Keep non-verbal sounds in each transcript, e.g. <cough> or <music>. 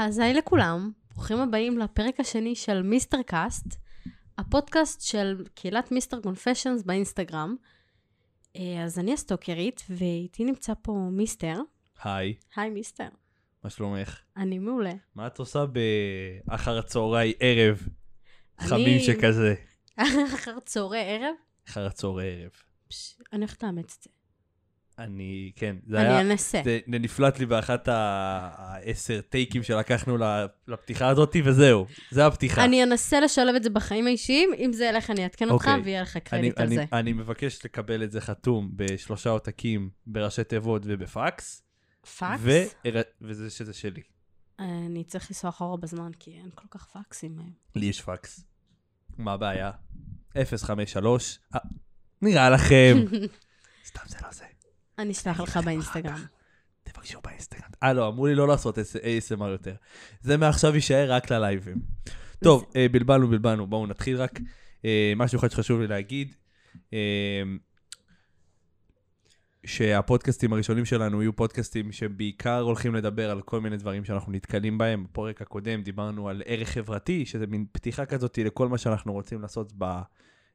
אז היי לכולם, ברוכים הבאים לפרק השני של מיסטר קאסט, הפודקאסט של קהילת מיסטר קונפשיונס באינסטגרם. אה, אז אני הסטוקרית, ואיתי נמצא פה מיסטר. היי, היי מיסטר, מה שלומך? אני מעולה. מה את עושה באחר הצהרי ערב? אני- חמים שכזה. <laughs> אחר צהרי ערב, אחר הצהרי ערב. פש, אני הולכת לאמץ את זה. אני, כן, זה אני היה, אנסה. זה זה נפלט לי באחת העשר טייקים שלקחנו לפתיחה הזאת, וזהו, זה הפתיחה. אני אנסה לשלב את זה בחיים האישיים, אם זה ילך אני אעדכן אותך אוקיי. ויהיה לך אני, קרדיט על אני, זה. אני מבקש לקבל את זה חתום בשלושה עותקים, בראשי תיבות ובפקס. פקס? ו... וזה שזה שלי. אני צריך לנסוע אחורה בזמן, כי אין כל כך פקסים היום. לי יש פקס. מה הבעיה? 053. אה, נראה לכם. <laughs> סתם זה לא זה. אני אשלח לך באינסטגרם. תבקשו באינסטגרם. אה, לא, אמרו לי לא לעשות ASMR יותר. זה מעכשיו יישאר רק ללייבים. טוב, אה, בלבלנו, בלבלנו. בואו נתחיל רק. אה, משהו אחד שחשוב לי להגיד, אה, שהפודקאסטים הראשונים שלנו יהיו פודקאסטים שבעיקר הולכים לדבר על כל מיני דברים שאנחנו נתקלים בהם. בפרק הקודם דיברנו על ערך חברתי, שזה מין פתיחה כזאת לכל מה שאנחנו רוצים לעשות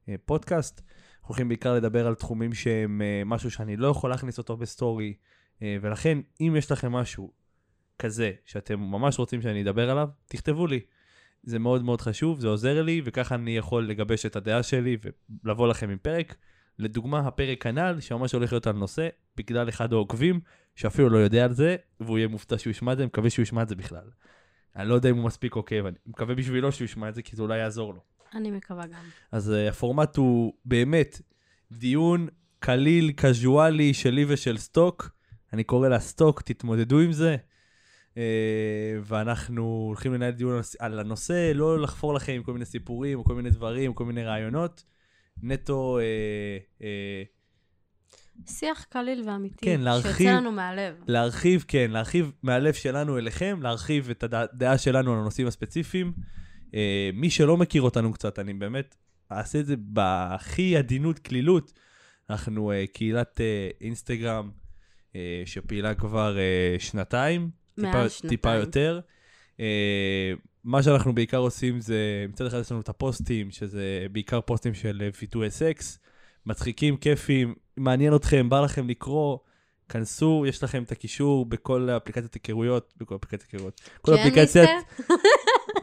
בפודקאסט. אנחנו הולכים בעיקר לדבר על תחומים שהם אה, משהו שאני לא יכול להכניס אותו בסטורי, אה, ולכן אם יש לכם משהו כזה שאתם ממש רוצים שאני אדבר עליו, תכתבו לי. זה מאוד מאוד חשוב, זה עוזר לי, וככה אני יכול לגבש את הדעה שלי ולבוא לכם עם פרק. לדוגמה, הפרק הנ"ל, שממש הולך להיות על נושא, בגלל אחד העוקבים, שאפילו לא יודע על זה, והוא יהיה מופתע שהוא ישמע את זה, מקווה שהוא ישמע את זה בכלל. אני לא יודע אם הוא מספיק עוקב, אני מקווה בשבילו שהוא ישמע את זה, כי זה אולי יעזור לו. אני מקווה גם. אז uh, הפורמט הוא באמת דיון קליל, קזואלי שלי ושל סטוק. אני קורא לה סטוק, תתמודדו עם זה. Uh, ואנחנו הולכים לנהל דיון על הנושא, לא לחפור לכם עם כל מיני סיפורים, או כל מיני דברים, כל מיני רעיונות. נטו, uh, שיח קליל ואמיתי. כן, להרחיב- שיוצא לנו מהלב. להרחיב, כן, להרחיב מהלב שלנו אליכם, להרחיב את הדעה שלנו על הנושאים הספציפיים. Uh, מי שלא מכיר אותנו קצת, אני באמת אעשה את זה בהכי עדינות, קלילות. אנחנו uh, קהילת uh, אינסטגרם שפעילה כבר שנתיים, טיפה, שנתיים. טיפה יותר. מה שאנחנו בעיקר עושים זה, מצד אחד יש לנו את הפוסטים, שזה בעיקר פוסטים של אה, פיתוי סקס, מצחיקים, כיפים, מעניין אתכם, בא לכם לקרוא, כנסו, יש לכם את הקישור בכל אפליקציית היכרויות, בכל אפליקציית היכרויות. כל כן, אפליקציית...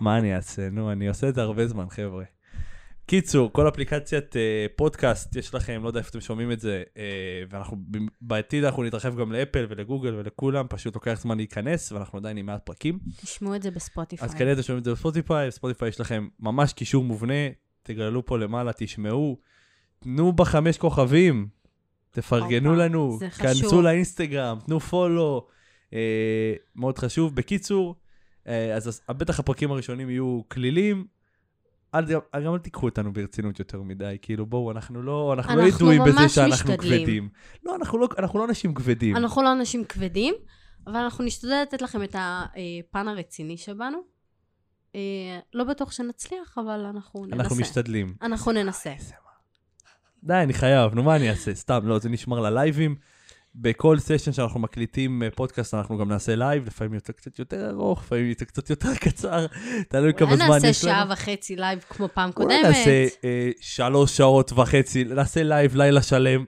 מה אני אעשה? נו, אני עושה את זה הרבה זמן, חבר'ה. קיצור, כל אפליקציית אה, פודקאסט יש לכם, לא יודע איפה אתם שומעים את זה, אה, ואנחנו בעתיד אנחנו נתרחב גם לאפל ולגוגל ולכולם, פשוט לוקח זמן להיכנס, ואנחנו עדיין עם מעט פרקים. תשמעו את זה בספוטיפיי. אז כנראה אתם שומעים את זה בספוטיפיי, בספוטיפיי יש לכם ממש קישור מובנה, תגללו פה למעלה, תשמעו, תנו בחמש כוכבים, תפרגנו לנו. כנסו לאינסטגרם, תנו פולו, אה, מאוד חשוב. בקיצור, אז אז בטח הפרקים הראשונים יהיו כלילים, אל, גם אל תיקחו אותנו ברצינות יותר מדי, כאילו בואו, אנחנו לא, אנחנו לא אנחנו ידועים בזה שאנחנו משתדלים. כבדים. לא, אנחנו לא, אנחנו לא אנשים כבדים. אנחנו לא אנשים כבדים, אבל אנחנו נשתדל לתת לכם את הפן הרציני שבנו. אה, לא בטוח שנצליח, אבל אנחנו ננסה. אנחנו משתדלים. אנחנו ננסה. די, אני חייב, נו מה אני אעשה? סתם, לא, זה נשמר ללייבים. בכל סשן שאנחנו מקליטים אה, פודקאסט, אנחנו גם נעשה לייב, לפעמים יוצא קצת יותר ארוך, לפעמים יוצא קצת יותר <laughs> קצר, תלוי כמה אולי זמן נעשה יש לנו. שעה וחצי לייב כמו פעם אולי קודמת. נעשה אה, שלוש שעות וחצי, נעשה לייב לילה שלם.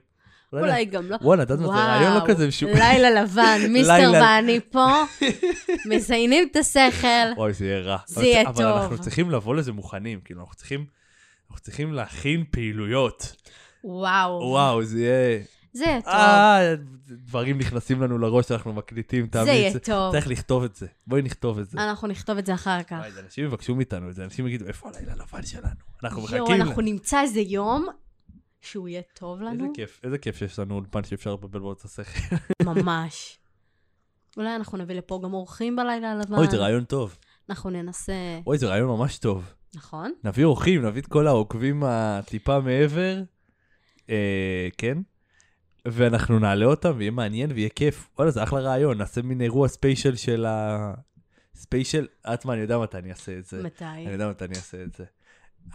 אולי אולי גם לא. וואלה, את יודעת מה, זה רעיון לא כזה משהו. לילה לבן, <laughs> מיסטר ואני פה, <laughs> מזיינים את השכל. אוי, זה יהיה רע. זה אבל- יהיה אבל טוב. אנחנו צריכים לבוא לזה מוכנים, כאילו. אנחנו צריכים להכין פעילויות. וואו. וואו, זה יהיה... זה יהיה טוב. אה, דברים נכנסים לנו לראש שאנחנו מקליטים, תמיד. זה יהיה טוב. צריך לכתוב את זה. בואי נכתוב את זה. אנחנו נכתוב את זה אחר כך. וואי, אנשים יבקשו מאיתנו את זה, אנשים יגידו, איפה הלילה הלבן שלנו? אנחנו יואו, מחכים. אנחנו לה." נמצא איזה יום שהוא יהיה טוב איזה לנו. כיף, איזה כיף שיש לנו אולפן שאפשר לבלבל בו את השכל. <laughs> ממש. אולי אנחנו נביא לפה גם אורחים בלילה הלבן. אוי, זה רעיון טוב. אנחנו ננסה... אוי, זה רעיון ממש טוב. נכון? נביא אורחים, נביא את כל העוקבים הטיפה מעבר. אה, כן? ואנחנו נעלה אותם, ויהיה מעניין ויהיה כיף. וואלה, זה אחלה רעיון, נעשה מין אירוע special של ה... special, את מה, אני יודע מתי אני אעשה את זה. מתי? אני יודע מתי אני אעשה את זה.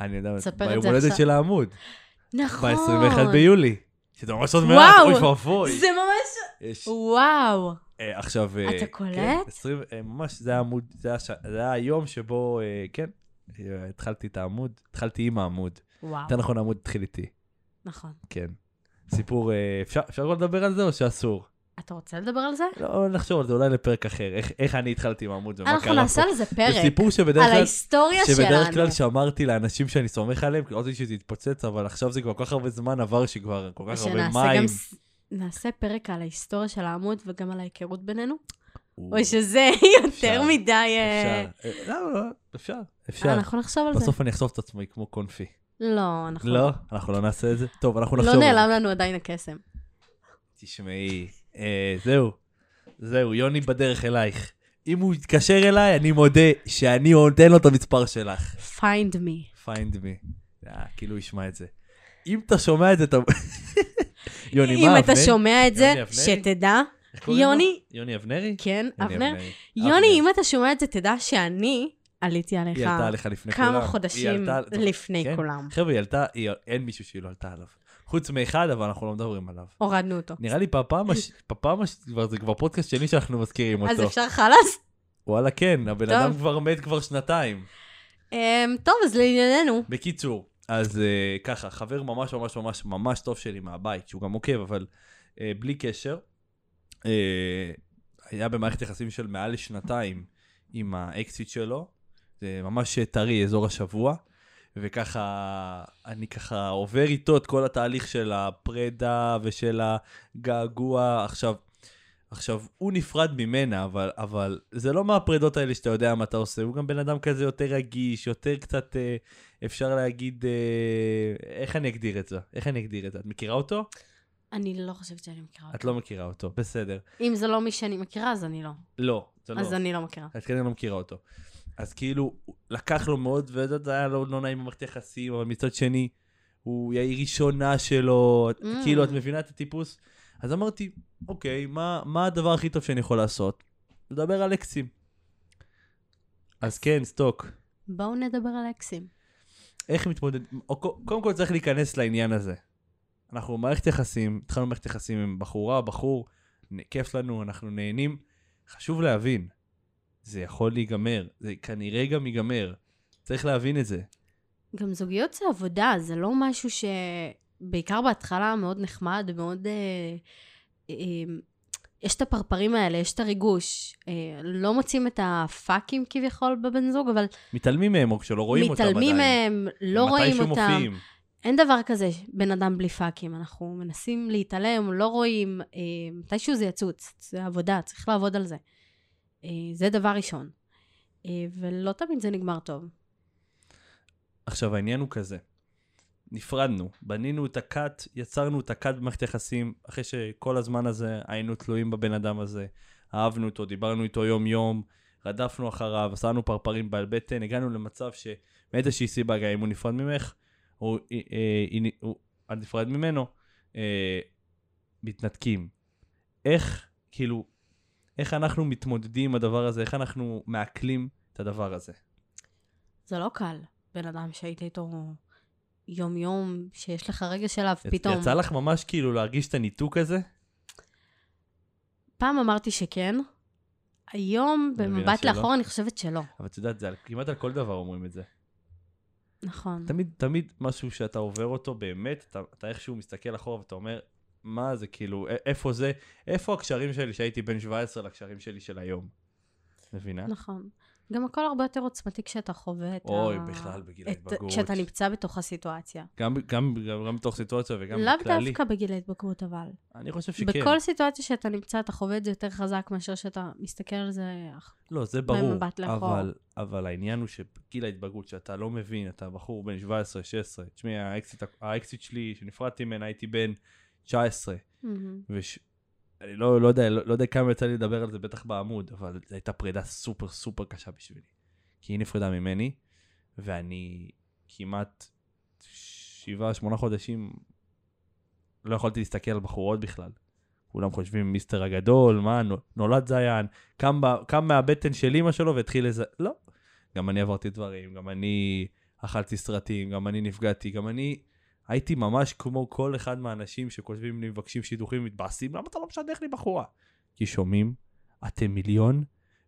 אני יודע מתי. תספר את ביום זה הולדת עכשיו. של העמוד. נכון. ב-21 ביולי. שזה ממש עוד מעט, אוי ואבוי. זה ממש... יש- וואו. אה, עכשיו... אה, אתה קולט? כן, 20, אה, ממש, זה היה עמוד, זה היה, ש... זה היה היום שבו, אה, כן, אה, התחלתי את העמוד, התחלתי עם העמוד. וואו, יותר נכון, העמוד התחיל איתי, נכון. כן. סיפור, אה, אפשר, אפשר כבר לדבר על זה או שאסור? אתה רוצה לדבר על זה? לא, נחשוב על זה אולי לפרק אחר, איך, איך אני התחלתי עם העמוד ומה קרה פה. אנחנו נעשה על זה זה פרק, סיפור שבדרך על כלל, ההיסטוריה שבדרך שלנו. כלל שמרתי לאנשים שאני סומך עליהם, כי לא רציתי שזה יתפוצץ, אבל עכשיו זה כבר כל כך הרבה זמן עבר שכבר כל כך הרבה מים. גם נעשה פרק על ההיסטוריה של העמוד וגם על ההיכרות בינינו? או, שזה <laughs> יותר מדי... אה, אפשר, אה, לא, לא, אפשר, אפשר. אנחנו נחשוב על זה. בסוף אני אחשוף את עצמי כמו קונפי. לא, אנחנו לא, אנחנו לא נעשה את זה. טוב, אנחנו נחשוב לא על זה. נעלם לנו עדיין הקסם. תשמעי, אה, זהו, זהו, יוני בדרך אלייך. אם הוא יתקשר אליי, אני מודה שאני נותן לו את המספר שלך. find me. find me. אה, כאילו הוא ישמע את זה. אם אתה שומע את זה, אתה... <laughs> יוני, אם מה, אתה אבנר? שומע את זה, אבנרי? שתדע? יוני, יוני אבנרי? כן, אבנר, אבנרי. יוני. אם אתה שומע את זה, תדע שאני עליתי עליך היא עלתה עליך לפני כולם. כמה חודשים עלתה- לפני כן. כולם. חבר'ה, היא עלתה, היא- אין מישהו שהיא לא עלתה עליו. חוץ מאחד, אבל אנחנו לא מדברים עליו. הורדנו אותו. נראה לי בפעם, הש... בפעם, הש... זה כבר פודקאסט שני שאנחנו מזכירים אז אותו. אפשר חלאס? וואלה, כן, הבן טוב. אדם כבר מת כבר שנתיים. אמ, טוב, אז לענייננו. בקיצור, אז uh, ככה, חבר ממש ממש ממש ממש טוב שלי מהבית, שהוא גם עוקב, אבל uh, בלי קשר, uh, היה במערכת יחסים של מעל לשנתיים עם האקסיט שלו, זה ממש טרי, אזור השבוע, וככה, אני ככה עובר איתו את כל התהליך של הפרידה ושל הגעגוע. עכשיו, עכשיו, הוא נפרד ממנה, אבל, אבל זה לא מהפרידות האלה שאתה יודע מה אתה עושה, הוא גם בן אדם כזה יותר רגיש, יותר קצת, אה, אפשר להגיד, אה, איך אני אגדיר את זה? איך אני אגדיר את זה? את מכירה אותו? אני לא חושבת שאני מכירה את אותו. לא מכירה אותו, בסדר. אם זה לא מי שאני מכירה, אז אני לא. לא, זה לא. אז אני לא מכירה. את כנראה לא מכירה אותו. אז כאילו, לקח לו מאוד, וזה היה לו לא נעים במערכת יחסים, אבל מצד שני, הוא היא ראשונה שלו, Mm. כאילו, את מבינה את הטיפוס? אז אמרתי, אוקיי, מה, מה הדבר הכי טוב שאני יכול לעשות? לדבר על אקסים. אז כן, סטוק. בואו נדבר על אקסים. איך מתמודד... קודם כל צריך להיכנס לעניין הזה. אנחנו במערכת יחסים, התחלנו מערכת יחסים עם בחורה, בחור, כיף לנו, אנחנו נהנים. חשוב להבין, זה יכול להיגמר, זה כנראה גם ייגמר. צריך להבין את זה. גם זוגיות זה עבודה, זה לא משהו ש... בעיקר בהתחלה מאוד נחמד, מאוד... אה, אה, יש את הפרפרים האלה, יש את הריגוש. אה, לא מוצאים את הפאקים כביכול בבן זוג, אבל מתעלמים מהם, או כשלא רואים אותם עדיין. מתעלמים מהם, לא רואים אותם. מופיעים. אין דבר כזה בן אדם בלי פאקים. אנחנו מנסים להתעלם, לא רואים, אה, מתישהו זה יצוץ. זה עבודה, צריך לעבוד על זה. אה, זה דבר ראשון. אה, ולא תמיד זה נגמר טוב. עכשיו, העניין הוא כזה. נפרדנו, בנינו את הכת, יצרנו את הכת במערכת יחסים, אחרי שכל הזמן הזה היינו תלויים בבן אדם הזה, אהבנו אותו, דיברנו איתו יום-יום, רדפנו אחריו, עשינו פרפרים בבטן, הגענו למצב שמאיזושהי סיבה, גם אם הוא נפרד ממך, או אה, אה, את נפרד ממנו, מתנתקים. איך, כאילו, איך אנחנו מתמודדים עם הדבר הזה, איך אנחנו מעכלים את הדבר הזה? זה לא קל. בן אדם שהיית איתו יום-יום, שיש לך רגש אליו, יצ- פתאום... יצא לך ממש כאילו להרגיש את הניתוק הזה? פעם אמרתי שכן, היום, במבט. לאחור, אני חושבת שלא. אבל את יודעת, זה על- כמעט על כל דבר אומרים את זה. נכון. תמיד, תמיד משהו שאתה עובר אותו באמת, אתה, אתה איכשהו מסתכל אחורה ואתה אומר, מה זה כאילו, איפה זה, איפה הקשרים שלי שהייתי בן 17 לקשרים שלי של היום? מבינה? נכון. גם הכל הרבה יותר עוצמתי כשאתה חווה את אוי, ה... בכלל, בגיל ההתבגרות. כשאתה נמצא בתוך הסיטואציה. גם, גם, גם, גם בתוך סיטואציה וגם לאו בכללי. דווקא בגיל ההתבגרות, אבל. אני חושב שכן. בכל סיטואציה שאתה נמצא, אתה חווה את זה יותר חזק מאשר שאתה מסתכל על זה. לא, זה ברור. אבל, אבל העניין הוא שבגיל ההתבגרות, שאתה לא מבין, אתה בחור בן 17, 16, תשמעי, האקסית, האקסית שלי, שנפרדתי ממנה, הייתי בן 19, מהמם. וש... אני לא, לא, יודע, לא, לא יודע כמה יצא לי לדבר על זה בטח בעמוד, אבל זו הייתה פרידה סופר סופר קשה בשבילי. כי היא נפרדה ממני, ואני כמעט שבעה, שמונה חודשים לא יכולתי להסתכל על בחורות בכלל. כולם חושבים מיסטר הגדול, מה, נו- נולד זיין, קם, ב- קם מהבטן של אימא שלו והתחיל לזה, לא. גם אני עברתי דברים, גם אני אכלתי סרטים, גם אני נפגעתי, גם אני הייתי ממש כמו כל אחד מהאנשים שכותבים לי, מבקשים שידוכים, מתבאסים, למה אתה לא משדך לי בחורה? כי שומעים אתם מיליון,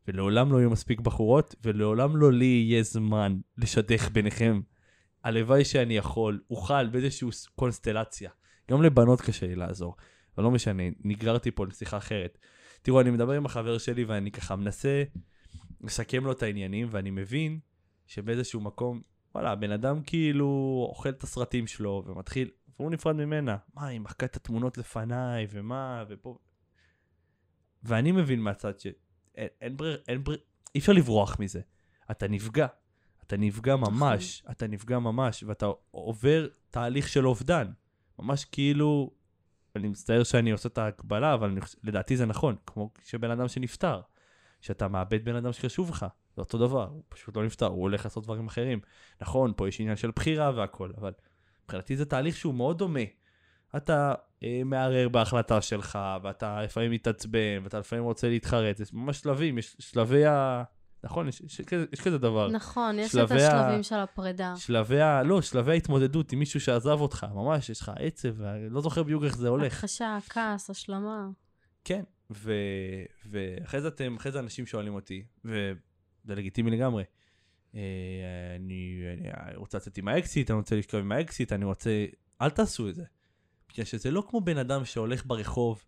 ולעולם לא יהיו מספיק בחורות, ולעולם לא לי יהיה זמן לשדך ביניכם. הלוואי שאני יכול, אוכל באיזושהי קונסטלציה. גם לבנות קשה לי לעזור, אבל לא משנה, נגררתי פה לשיחה אחרת. תראו, אני מדבר עם החבר שלי ואני ככה מנסה לסכם לו את העניינים, ואני מבין שבאיזשהו מקום, וואלה, הבן אדם כאילו אוכל את הסרטים שלו ומתחיל, והוא נפרד ממנה. מה, היא מחקה את התמונות לפניי, ומה, ופה... ואני מבין מהצד ש... אין, אין ברר, אין ברר, אי אפשר לברוח מזה. אתה נפגע. אתה נפגע ממש, אתה נפגע ממש, ואתה עובר תהליך של אובדן. ממש כאילו, אני מצטער שאני עושה את ההקבלה, אבל אני, לדעתי זה נכון, כמו שבן אדם שנפטר. שאתה מאבד בן אדם שחשוב לך, זה אותו דבר, הוא פשוט לא נפטר, הוא הולך לעשות דברים אחרים. נכון, פה יש עניין של בחירה והכל, אבל מבחינתי זה תהליך שהוא מאוד דומה. אתה אה, מערער בהחלטה שלך, ואתה לפעמים מתעצבן, ואתה לפעמים רוצה להתחרט, זה ממש שלבים, יש שלבי ה... נכון, יש, יש, יש, יש כזה דבר. נכון, יש את השלבים ה... של הפרידה. שלבי ה... לא, שלבי ההתמודדות עם מישהו שעזב אותך, ממש, יש לך עצב, לא זוכר בדיוק איך זה הולך. הכחשה, כעס, השלמה. כן, ו... ואחרי זה אתם, אחרי זה אנשים שואלים אותי, וזה לגיטימי לגמרי. אה, אני, אני רוצה לצאת עם האקסיט, אני רוצה לשכב עם האקסיט, אני רוצה... אל תעשו את זה. בגלל שזה לא כמו בן אדם שהולך ברחוב,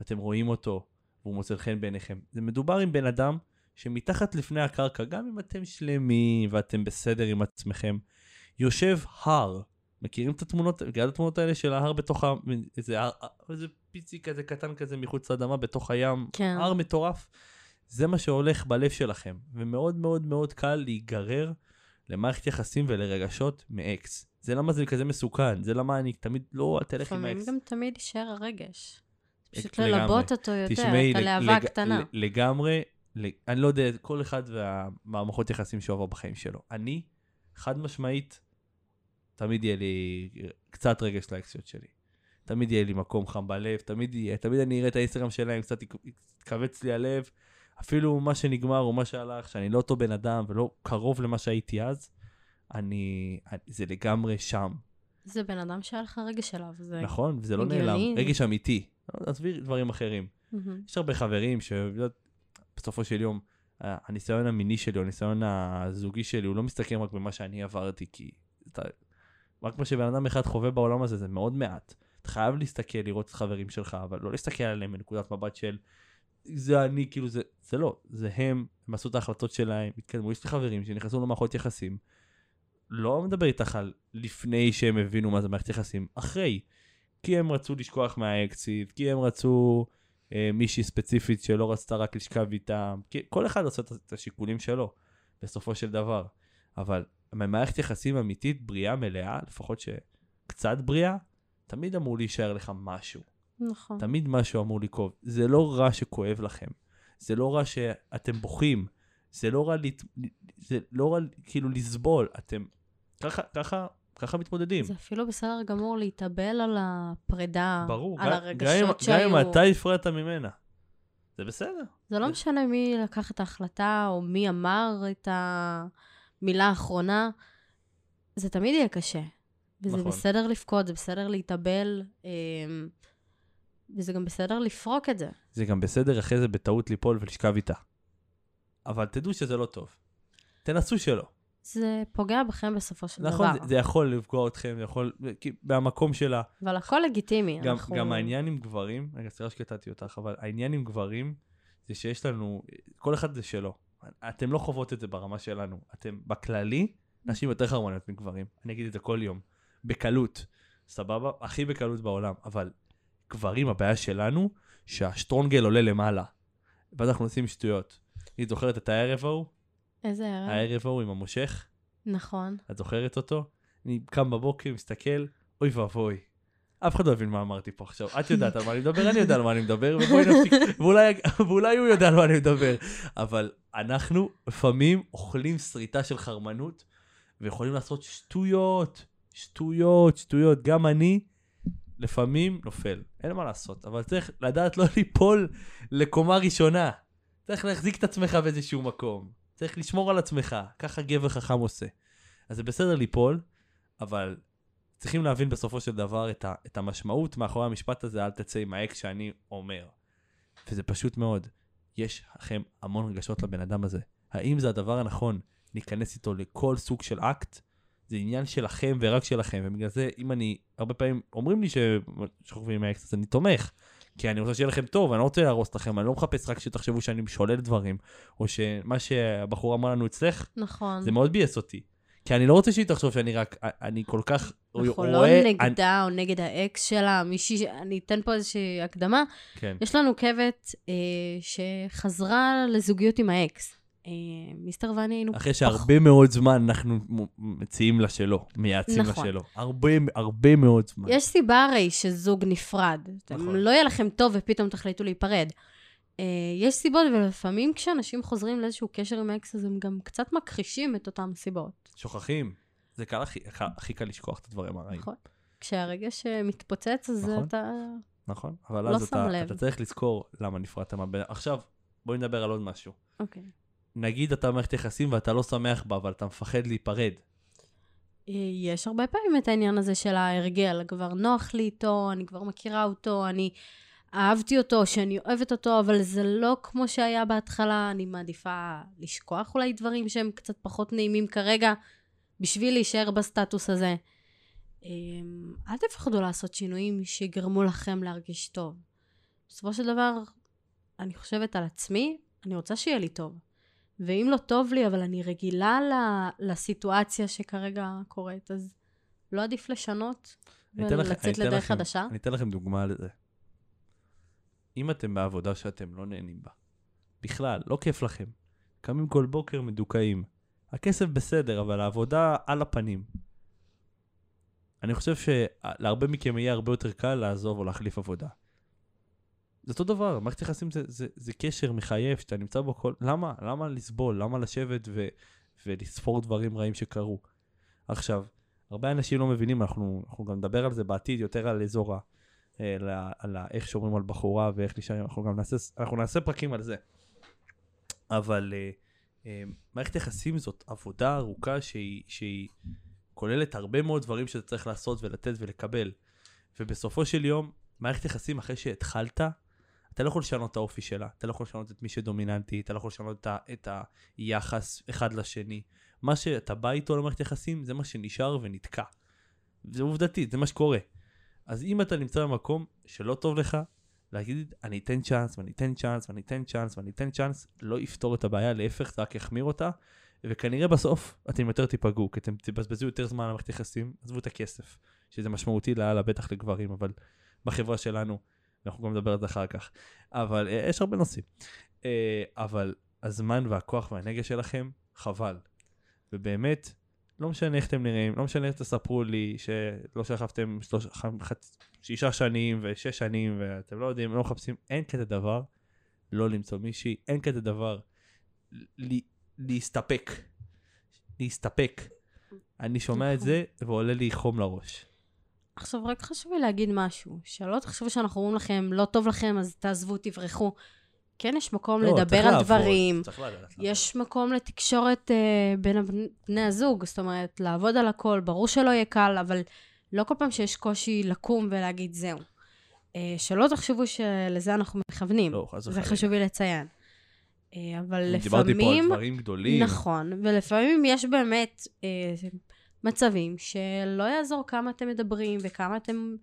ואתם רואים אותו, והוא מוצא חן בעיניכם. זה מדובר עם בן אדם שמתחת לפני הקרקע, גם אם אתם שלמים ואתם בסדר עם עצמכם, יושב הר. מכירים את התמונות, מכירים את התמונות האלה של ההר בתוך ה... איזה, הר, איזה פיצי כזה קטן כזה מחוץ לאדמה בתוך הים, כן. הר מטורף. זה מה שהולך בלב שלכם, ומאוד מאוד מאוד קל להיגרר למערכת יחסים ולרגשות מאקס. זה למה זה כזה מסוכן, זה למה אני תמיד לא תלך עם האקס. לפעמים גם תמיד יישאר הרגש. פשוט ללבות אותו יותר, תשמעי, את הלהבה הקטנה. לגמרי, אני לא יודע, כל אחד והמערכות יחסים שהוא עבר בחיים שלו. אני, חד משמעית, תמיד יהיה לי קצת רגש לאקסיות שלי. תמיד יהיה לי מקום חם בלב, תמיד יהיה, תמיד אני אראה את האינסטגרם שלהם, קצת יתכווץ לי הלב. אפילו מה שנגמר או מה שהלך, שאני לא אותו בן אדם ולא קרוב למה שהייתי אז, אני, זה לגמרי שם. זה בן אדם שהיה לך רגש אליו, זה נכון, וזה לא נעלם, רגש אמיתי. עזבי דברים אחרים. Mm-hmm. יש הרבה חברים שבסופו של יום, הניסיון המיני שלי, או הניסיון הזוגי שלי, הוא לא מסתכם רק במה שאני עברתי, כי אתה, רק מה שבן אדם אחד חווה בעולם הזה זה מאוד מעט. אתה חייב להסתכל, לראות את החברים שלך, אבל לא להסתכל עליהם מנקודת מבט של זה אני, כאילו זה, זה לא, זה הם, הם עשו את ההחלטות שלהם, התקדמו, יש לי חברים שנכנסו למערכות יחסים, לא מדבר איתך על לפני שהם הבינו מה זה מערכת יחסים, אחרי. כי הם רצו לשכוח מהאקסיט, כי הם רצו אה, מישהי ספציפית שלא רצתה רק לשכב איתם, כי כל אחד עושה את השיקולים שלו, בסופו של דבר. אבל מערכת יחסים אמיתית, בריאה, מלאה, לפחות שקצת בריאה, תמיד אמור להישאר לך משהו. נכון. תמיד משהו אמור לקרוב. זה לא רע שכואב לכם. זה לא רע שאתם בוכים. זה לא רע, לת... זה לא רע כאילו לסבול. אתם ככה, ככה, ככה מתמודדים. זה אפילו בסדר גמור להתאבל על הפרידה, ברור, על ג... הרגשות גם שהיו. גם אם אתה הפרעת ממנה. זה בסדר. זה לא משנה מי לקח את ההחלטה, או מי אמר את המילה האחרונה, זה תמיד יהיה קשה. וזה נכון. בסדר לבכות, זה בסדר להתאבל, אמ, וזה גם בסדר לפרוק את זה. זה גם בסדר אחרי זה בטעות ליפול ולשכב איתה. אבל תדעו שזה לא טוב. תנסו שלא. זה פוגע בכם בסופו של נכון, דבר. זה, זה יכול לפגוע אתכם, זה יכול, כי מהמקום שלה. אבל הכל לגיטימי. גם, אנחנו... גם העניין עם גברים, רגע, סליחה שקטעתי אותך, אבל העניין עם גברים, זה שיש לנו, כל אחד זה שלו. אתם לא חוות את זה ברמה שלנו. אתם, בכללי, נשים יותר חרמוניות מגברים. אני אגיד את זה כל יום. בקלות, סבבה? הכי בקלות בעולם. אבל גברים, הבעיה שלנו, שהשטרונגל עולה למעלה. ואז אנחנו עושים שטויות. היא זוכרת את הערב ההוא? איזה ערב? הערב ההוא עם המושך? נכון. את זוכרת אותו? אני קם בבוקר, מסתכל, אוי ואבוי. אף אחד לא הבין מה אמרתי פה עכשיו. את יודעת על מה אני מדבר, אני יודע על מה אני מדבר, ובואי נפסיק, <laughs> ואולי, ואולי הוא יודע על מה אני מדבר. אבל אנחנו לפעמים אוכלים שריטה של חרמנות, ויכולים לעשות שטויות, שטויות, שטויות. גם אני לפעמים נופל, אין מה לעשות, אבל צריך לדעת לא ליפול לקומה ראשונה. צריך להחזיק את עצמך באיזשהו מקום. צריך לשמור על עצמך, ככה גבר חכם עושה. אז זה בסדר ליפול, אבל צריכים להבין בסופו של דבר את, ה, את המשמעות מאחורי המשפט הזה, אל תצא עם האקס שאני אומר. וזה פשוט מאוד. יש לכם המון רגשות לבן אדם הזה. האם זה הדבר הנכון להיכנס איתו לכל סוג של אקט? זה עניין שלכם ורק שלכם, ובגלל זה, אם אני, הרבה פעמים אומרים לי ששוכבים עם האקס, אז אני תומך. כי אני רוצה שיהיה לכם טוב, אני לא רוצה להרוס לכם, אני לא מחפש רק שתחשבו שאני שולל דברים, או שמה שהבחור אמר לנו אצלך, נכון. זה מאוד ביאס אותי. כי אני לא רוצה שהיא תחשוב שאני רק, אני כל כך אנחנו רואה... לא אני- נגדה או נגד האקס שלה, מישהי, אני אתן פה איזושהי הקדמה. כן. יש לנו עוקבת אה, שחזרה לזוגיות עם האקס. אה, מיסטר ואני היינו... אחרי שהרבה מאוד זמן אנחנו מציעים לה שלא, מייעצים לה נכון. שלא. הרבה, הרבה מאוד זמן. יש סיבה הרי שזוג נפרד. נכון. לא יהיה לכם טוב ופתאום תחליטו להיפרד. אה, יש סיבות, ולפעמים כשאנשים חוזרים לאיזשהו קשר עם האקס, אז הם גם קצת מכחישים את אותן סיבות. שוכחים. זה קל הכי, הכי קל לשכוח את הדברים הרעים. נכון. כשהרגש מתפוצץ, אז נכון. אתה... נכון? אבל לא אז אתה, לב. אתה צריך לזכור למה נפרדת מהבן... עכשיו, בואי נדבר על עוד משהו. אוקיי. נגיד אתה במערכת יחסים ואתה לא שמח בה, אבל אתה מפחד להיפרד. אה, יש הרבה פעמים את העניין הזה של ההרגל, כבר נוח לי איתו, אני כבר מכירה אותו, אני אהבתי אותו, שאני אוהבת אותו, אבל זה לא כמו שהיה בהתחלה, אני מעדיפה לשכוח אולי דברים שהם קצת פחות נעימים כרגע, בשביל להישאר בסטטוס הזה. אה, אל תפחדו לעשות שינויים שיגרמו לכם להרגיש טוב. בסופו של דבר, אני חושבת על עצמי, אני רוצה שיהיה לי טוב. ואם לא טוב לי, אבל אני רגילה לסיטואציה שכרגע קורית, אז לא עדיף לשנות ולצאת לדרך לכם- חדשה? אני אתן לכם דוגמה לזה. אם אתם בעבודה שאתם לא נהנים בה, בכלל, לא כיף לכם, קמים כל בוקר מדוכאים, הכסף בסדר, אבל העבודה על הפנים. אני חושב שלהרבה מכם יהיה הרבה יותר קל לעזוב או להחליף עבודה. זה אותו דבר, מערכת יחסים זה, זה, זה קשר מחייב שאתה נמצא בו כל... למה? למה לסבול? למה לשבת ו, ולספור דברים רעים שקרו? עכשיו, הרבה אנשים לא מבינים, אנחנו, אנחנו גם נדבר על זה בעתיד, יותר על אזור ה... אה, על, על איך שומרים על בחורה ואיך להישאר, אנחנו גם נעשה, אנחנו נעשה פרקים על זה. אבל אה, אה, מערכת יחסים זאת עבודה ארוכה שהיא, שהיא כוללת הרבה מאוד דברים שאתה צריך לעשות ולתת ולקבל. ובסופו של יום, מערכת יחסים אחרי שהתחלת, אתה לא יכול לשנות את האופי שלה, אתה לא יכול לשנות את מי שדומיננטי, אתה לא יכול לשנות את, היחס אחד לשני. מה שאתה בא איתו למערכת יחסים, זה מה שנשאר ונתקע. זה עובדתית, זה מה שקורה. אז אם אתה נמצא במקום שלא טוב לך, להגיד, אני אתן צ'אנס, ואני אתן צ'אנס, ואני אתן צ'אנס, ואני אתן צ'אנס, לא יפתור את הבעיה, להפך, זה רק יחמיר אותה, וכנראה בסוף אתם יותר תיפגעו, כי אתם תבזבזו יותר זמן על מערכת יחסים, עזבו את הכסף, שזה משמעותי לאללה, בטח לגברים, אבל בחברה שלנו, אנחנו גם נדבר על זה אחר כך, אבל אה, יש הרבה נושאים. אה, אבל הזמן והכוח והאנרגיה שלכם, חבל. ובאמת, לא משנה איך אתם נראים, לא משנה איך תספרו לי שלא שכבתם שישה שנים ושש שנים ואתם לא יודעים, לא מחפשים, אין כזה דבר לא למצוא מישהי, אין כזה דבר ל, להסתפק. להסתפק. אני שומע את נכון. זה ועולה לי חום לראש. עכשיו, רק חשוב לי להגיד משהו, שלא תחשבו שאנחנו אומרים לכם, לא טוב לכם, אז תעזבו, תברחו. כן, יש מקום לא, לדבר על לעבוד, דברים. יש מקום לתקשורת אה, בין בני הזוג, זאת אומרת, לעבוד על הכל, ברור שלא יהיה קל, אבל לא כל פעם שיש קושי לקום ולהגיד זהו. אה, שלא תחשבו שלזה אנחנו מכוונים, לא, זה. חשוב לי לציין. אה, אבל דיברתי פה על לפעמים, דברים גדולים. נכון, ולפעמים יש באמת אה, מצבים שלא יעזור כמה אתם מדברים וכמה אתם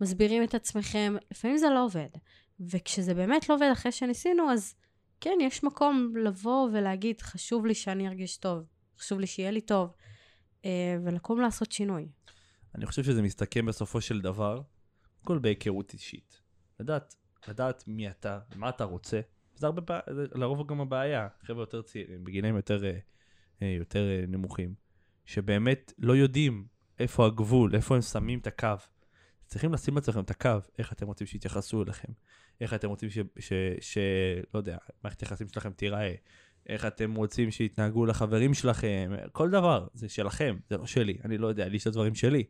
מסבירים את עצמכם, לפעמים זה לא עובד. וכשזה באמת לא עובד אחרי שניסינו, אז כן, יש מקום לבוא ולהגיד, חשוב לי שאני ארגיש טוב, חשוב לי שיהיה לי טוב, אה, ולקום לעשות שינוי. אני חושב שזה מסתכם בסופו של דבר, קודם כל בהיכרות אישית. לדעת, לדעת מי אתה, מה אתה רוצה. זה הרבה פעמים, לרוב גם הבעיה, חבר'ה יותר צעירים, בגילאים יותר, אה, אה, יותר נמוכים, שבאמת לא יודעים איפה הגבול, איפה הם שמים את הקו. צריכים לשים לעצמכם את הקו, איך אתם רוצים שיתייחסו אליכם, איך אתם רוצים ש... ש, ש לא יודע, מערכת היחסים שלכם תיראה, איך אתם רוצים שיתנהגו לחברים שלכם, כל דבר, זה שלכם, זה לא שלי, אני לא יודע, לי יש את הדברים שלי.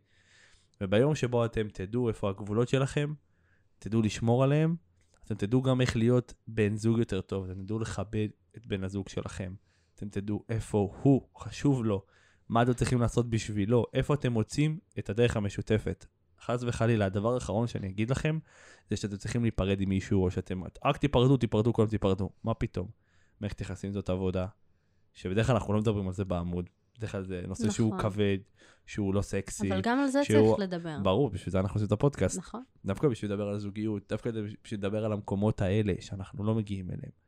וביום שבו אתם תדעו איפה הגבולות שלכם, תדעו לשמור עליהם, אתם תדעו גם איך להיות בן זוג יותר טוב, אתם תדעו לכבד את בן הזוג שלכם, אתם תדעו איפה הוא, חשוב לו, מה אתם צריכים לעשות בשבילו, איפה אתם מוצאים את הדרך המשותפת. חס וחלילה, הדבר האחרון שאני אגיד לכם, זה שאתם צריכים להיפרד עם מישהו, או שאתם, רק תיפרדו, תיפרדו, כולם תיפרדו. מה פתאום? מערכת יחסים זאת עבודה, שבדרך כלל אנחנו לא מדברים על זה בעמוד. בדרך כלל זה נושא שהוא נכון. כבד, שהוא לא סקסי. אבל גם על זה שהוא- צריך לדבר. ברור, בשביל זה אנחנו עושים את הפודקאסט. נכון. דווקא בשביל לדבר על זוגיות, דווקא בשביל לדבר על המקומות האלה שאנחנו לא מגיעים אליהם.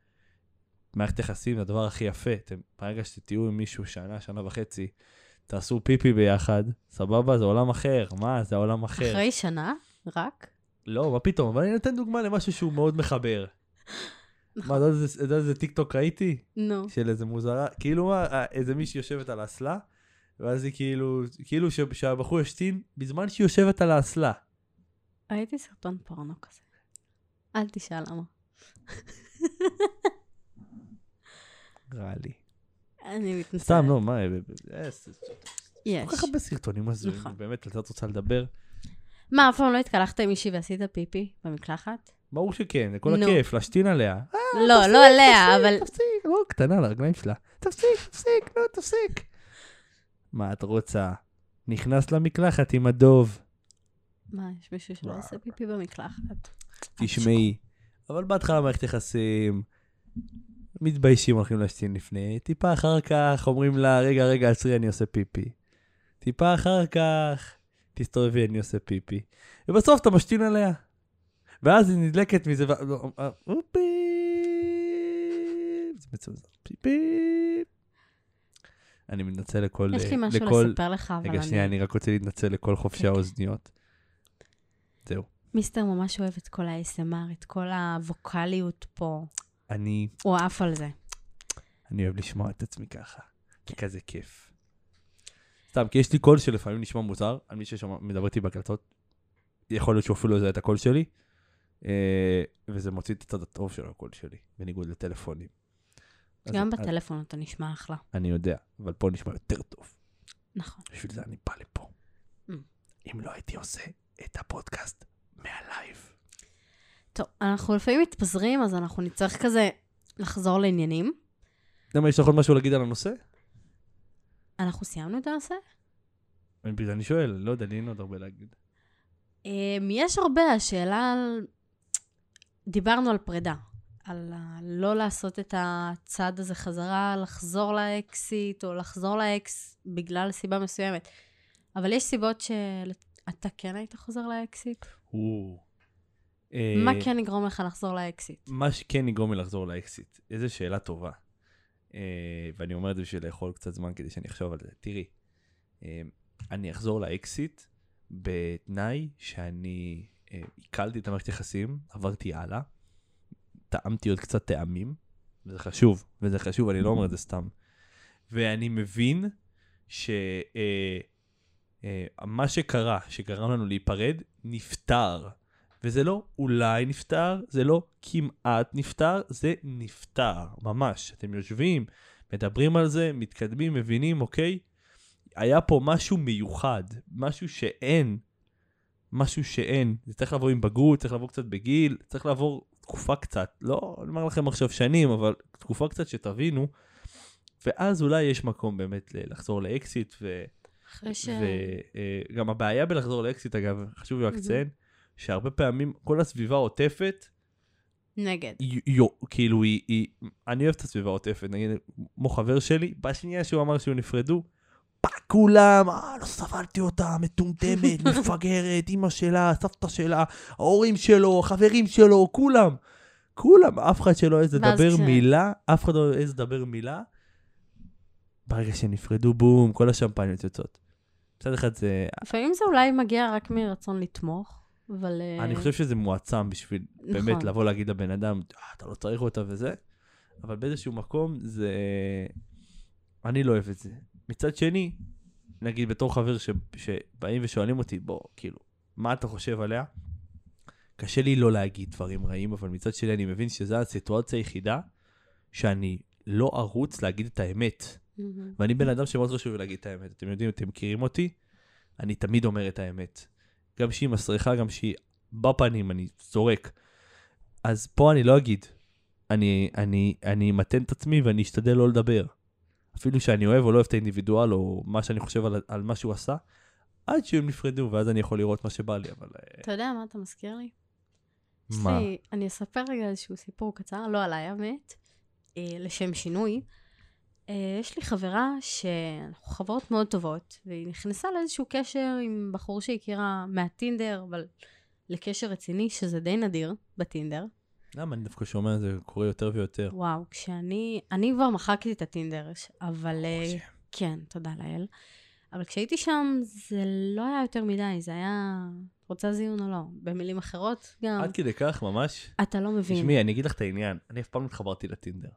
מערכת יחסים זה הדבר הכי יפה. אתם, ברגע שתהיו עם מישהו שנה, שנה וחצי, תעשו פיפי ביחד, סבבה? זה עולם אחר. מה, זה עולם אחר. אחרי שנה? רק? לא, מה פתאום, אבל אני נותן דוגמה למשהו שהוא מאוד מחבר. <laughs> מה, אתה יודע איזה- טיק טוק ראיתי? נו. של איזה מוזרה, כאילו מה, אה, איזה מישהי יושבת על האסלה, ואז היא כאילו, כאילו שהבחור ישתין בזמן שהיא יושבת על האסלה. ראיתי סרטון פורנו כזה. אל תשאל למה. רע לי. אני מתנצלת. סתם, לא, מה, אה, אה, אה, יש. כל כך הרבה סרטונים הזויים, נכון. באמת, על זה את רוצה לדבר? מה, אף פעם לא התקלחת עם מישהי ועשית פיפי במקלחת? ברור שכן, זה כל. הכיף, להשתין עליה. לא, לא עליה, אבל... תפסיק, לא, קטנה על הרגליים שלה. תפסיק, תפסיק, נו, תפסיק. מה את רוצה? נכנס למקלחת עם הדוב. מה, יש מישהו שלא עושה פיפי במקלחת? תשמעי, אבל בהתחלה מערכת יחסים, מתביישים הולכים להשתין לפני, טיפה אחר כך אומרים לה, רגע, רגע, עצרי, אני עושה פיפי. טיפה אחר כך, תסתובבי, אני עושה פיפי. ובסוף אתה משתין עליה. ואז היא נדלקת מזה, ו... לא, אה, זה מצוין, פיפי. אני מתנצל לכל... יש לי משהו לכל... לספר לך, אבל רגע, שנייה, אני רק רוצה להתנצל לכל חובשי כן, כן. האוזניות. זהו. מיסטר ממש אוהב את כל ה-SMR, את כל הווקאליות פה. אני הוא עף על זה. אני אוהב לשמוע את עצמי ככה. זה כזה כיף. סתם, כי יש לי קול שלפעמים נשמע מוזר, על מי שמדבר איתי בהקלטות. יכול להיות שהוא אפילו לא יודע את הקול שלי, אה, וזה מוציא את הצד הטוב של הקול שלי, בניגוד לטלפונים. גם בטלפון אתה נשמע אחלה. אני יודע, אבל פה נשמע יותר טוב. נכון. בשביל זה אני בא לפה. Mm. אם לא הייתי עושה את הפודקאסט מה live. טוב, אנחנו לפעמים מתפזרים, אז אנחנו נצטרך כזה לחזור לעניינים. למה, יש לך עוד משהו להגיד על הנושא? אנחנו סיימנו את הנושא? אני- אני שואל, לא יודע, לי אין עוד הרבה להגיד. אמ, יש הרבה, השאלה על... דיברנו על פרידה, על לא לעשות את הצעד הזה חזרה, לחזור לאקסית, או לחזור לאקס בגלל סיבה מסוימת. אבל יש סיבות שאתה כן היית חוזר לאקסיט? או. מה אה, כן יגרום לך לחזור לאקסיט? מה שכן יגרום לי לחזור לאקסיט, איזו שאלה טובה. אה, ואני אומר את זה בשביל לאכול קצת זמן כדי שאני אחשוב על זה. תראי, אה, אני אחזור לאקסיט בתנאי שאני עיכלתי את המערכת יחסים, עברתי הלאה, טעמתי עוד קצת טעמים, וזה חשוב, וזה חשוב, אני לא אומר את זה סתם. ואני מבין שמה אה, מה שקרה, שגרם לנו להיפרד, נפתר. וזה לא אולי נפתר, זה לא כמעט נפתר, זה נפתר, ממש. אתם יושבים, מדברים על זה, מתקדמים, מבינים, אוקיי? היה פה משהו מיוחד, משהו שאין, משהו שאין. זה צריך לבוא עם בגרות, צריך לבוא קצת בגיל, צריך לעבור תקופה קצת, לא אני אומר לכם עכשיו שנים, אבל תקופה קצת שתבינו, ואז אולי יש מקום באמת לחזור לאקסית, ו... אחרי ש... וגם הבעיה בלחזור לאקסית, אגב, חשוב לי רק. לציין, שהרבה פעמים כל הסביבה העוטפת, נגד. יו, כאילו היא, היא, אני אוהב את הסביבה העוטפת, נגיד, כמו חבר שלי, בשנייה שהוא אמר שהוא נפרדו, fuck כולם, אה, לא סבלתי אותה, מטומטמת, <laughs> מפגרת, אימא שלה, סבתא שלה, ההורים שלו, החברים שלו, כולם. כולם, אף אחד שלא העז ואז לדבר כש- מילה, אף אחד לא העז לדבר מילה. ברגע שנפרדו, בום, כל השמפניות יוצאות. מצד אחד זה, לפעמים זה אולי מגיע רק מרצון לתמוך, אבל... אה, אני חושב שזה מועצם בשביל באמת נכון. לבוא להגיד לבן אדם, "אה, אתה לא צריך אותה וזה, אבל באיזשהו מקום זה... אני לא אוהב את זה. מצד שני, נגיד בתור חבר ש... שבאים ושואלים אותי, בוא, כאילו, מה אתה חושב עליה? קשה לי לא להגיד דברים רעים, אבל מצד שני אני מבין שזו הסיטואציה היחידה שאני לא ארוץ להגיד את האמת. מהמם. ואני בן אדם שמאוד חשוב להגיד את האמת. אתם יודעים, אתם מכירים אותי, אני תמיד אומר את האמת. גם שהיא מסריחה, גם שהיא בפנים, אני זורק. אז פה אני לא אגיד. אני, אני, אני אמתן את עצמי ואני אשתדל לא לדבר. אפילו שאני אוהב או לא אוהב את האינדיבידואל, או מה שאני חושב על, על מה שהוא עשה, עד שהם נפרדו, ואז אני יכול לראות מה שבא לי, אבל... אה, אתה יודע מה אתה מזכיר לי? מה? לי, אני אספר רגע איזשהו סיפור קצר, לא עליי האמת, אה, לשם שינוי. אה, יש לי חברה שאנחנו חברות מאוד טובות, והיא נכנסה לאיזשהו קשר עם בחור שהיא הכירה מהטינדר, אבל לקשר רציני, שזה די נדיר בטינדר. למה אני דווקא שומע את זה קורה יותר ויותר. וואו, כשאני, אני כבר מחקתי את הטינדר, אבל... אה. כן, תודה לאל. אבל כשהייתי שם, זה לא היה יותר מדי, זה היה... רוצה זיון או לא? במילים אחרות גם, עד כדי כך, ממש? אתה לא מבין. תשמעי, אני אגיד לך את העניין, אני אף פעם לא התחברתי לטינדר.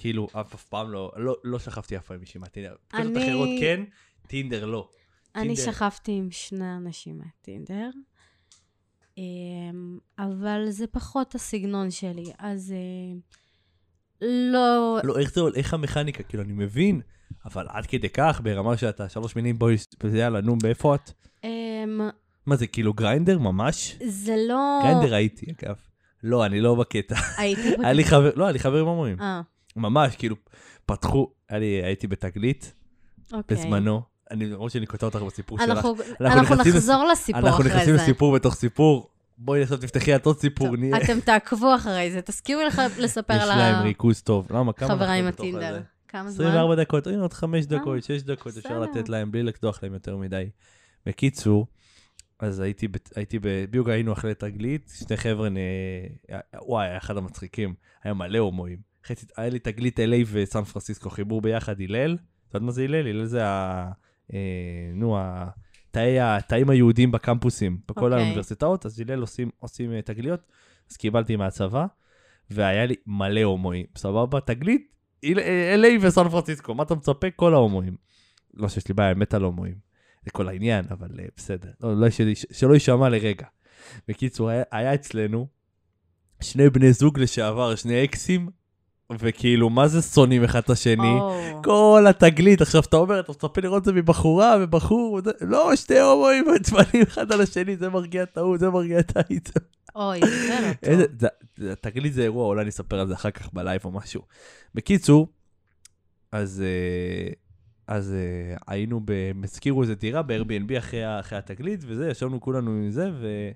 כאילו, אף אף פעם לא, לא, לא שכבתי אף פעם עם מישהי מהטינדר. אני- אפליקציות אחרות כן, טינדר לא. אני טינדר. שכבתי עם שני אנשים מהטינדר, אמ, אבל זה פחות הסגנון שלי, אז אה, לא... לא, איך זה, איך המכניקה, כאילו, אני מבין, אבל עד כדי כך, ברמה שאתה שלוש מילים, בואי, יאללה, נו, באיפה את? אמ, מה זה, כאילו גריינדר ממש? זה לא... גריינדר הייתי, אגב. לא, אני לא בקטע. הייתי... <laughs> היה לי חבר, לא, היה לי חבר עם הומואים. אה, ממש, כאילו, פתחו, לי, הייתי בתגלית אוקיי. בזמנו. אני, למרות שאני קוטע אותך בסיפור שלך. אנחנו אנחנו אנחנו נכנסים נחזור לסיפור אנחנו אחרי נכנסים זה. לסיפור בתוך סיפור. בואי עכשיו תפתחי את עוד סיפור, נהיה... אתם תעקבו אחרי זה, תזכירו לך <laughs> לספר יש על להם ריכוז טוב. למה? כמה החברה עם אנחנו הטינדר. כמה זמן? 24 דקות, הנה עוד 5 דקות, אה, 6 דקות, אפשר. לתת להם בלי לקדוח להם יותר מדי. בקיצור, אז הייתי, הייתי בביוגה, היינו אחרי תגלית, שני חבר'ה, וואי, היה אחד המצחיקים, היה מלא הומואים. חצי- היה לי תגלית LA וסן פרנסיסקו, חיבור ביחד, הלל, אתה יודע מה זה הלל? הלל זה ה... אה, נו, ה... תאי התאים היהודים בקמפוסים, בכל אוקיי. האוניברסיטאות, אז הלל עושים, עושים אה, תגליות, אז קיבלתי מהצבא, והיה לי מלא הומואים, סבבה? תגלית, LA וסן פרנסיסקו, מה אתה מצפה? כל ההומואים. לא שיש לי בעיה, מת על הומואים. זה כל העניין, אבל אה, בסדר. לא, לא, שלי, שלא יישמע לרגע. בקיצור, היה, היה אצלנו שני בני זוג לשעבר, שני אקסים, וכאילו, מה זה שונאים אחד את השני? או, כל התגלית, עכשיו אתה אומר, אתה מצפה לראות את זה מבחורה, מבחור, וזה- לא, שתי הומואים עצבנים אחד על השני, זה מרגיע את ההוא, זה מרגיע את ההיא. זה- אוי, זה לא טוב. תגלית זה אירוע, אולי אני אספר על זה אחר כך ב live או משהו. בקיצור, אז, אה, אז אה, היינו, ב- הזכירו איזה דירה ב-Airbnb אחרי, אחרי התגלית, וזה, ישבנו כולנו עם זה, ו-